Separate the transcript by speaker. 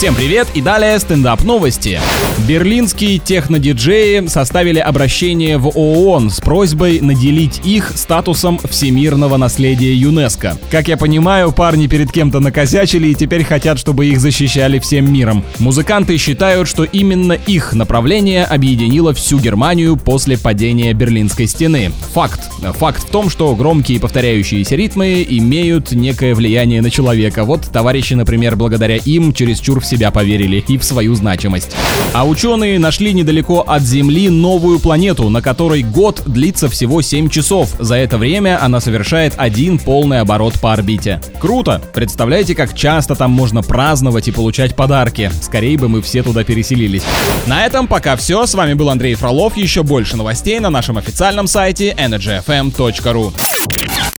Speaker 1: Всем привет и далее стендап новости. Берлинские технодиджеи составили обращение в ООН с просьбой наделить их статусом всемирного наследия ЮНЕСКо. Как я понимаю, парни перед кем-то накосячили и теперь хотят, чтобы их защищали всем миром. Музыканты считают, что именно их направление объединило всю Германию после падения Берлинской стены. Факт. Факт в том, что громкие повторяющиеся ритмы имеют некое влияние на человека. Вот товарищи, например, благодаря им чересчур в себя поверили и в свою значимость. А ученые нашли недалеко от Земли новую планету, на которой год длится всего 7 часов. За это время она совершает один полный оборот по орбите. Круто! Представляете, как часто там можно праздновать и получать подарки. Скорее бы мы все туда переселились. На этом пока все. С вами был Андрей Фролов. Еще больше новостей на нашем официальном сайте energyfm.ru.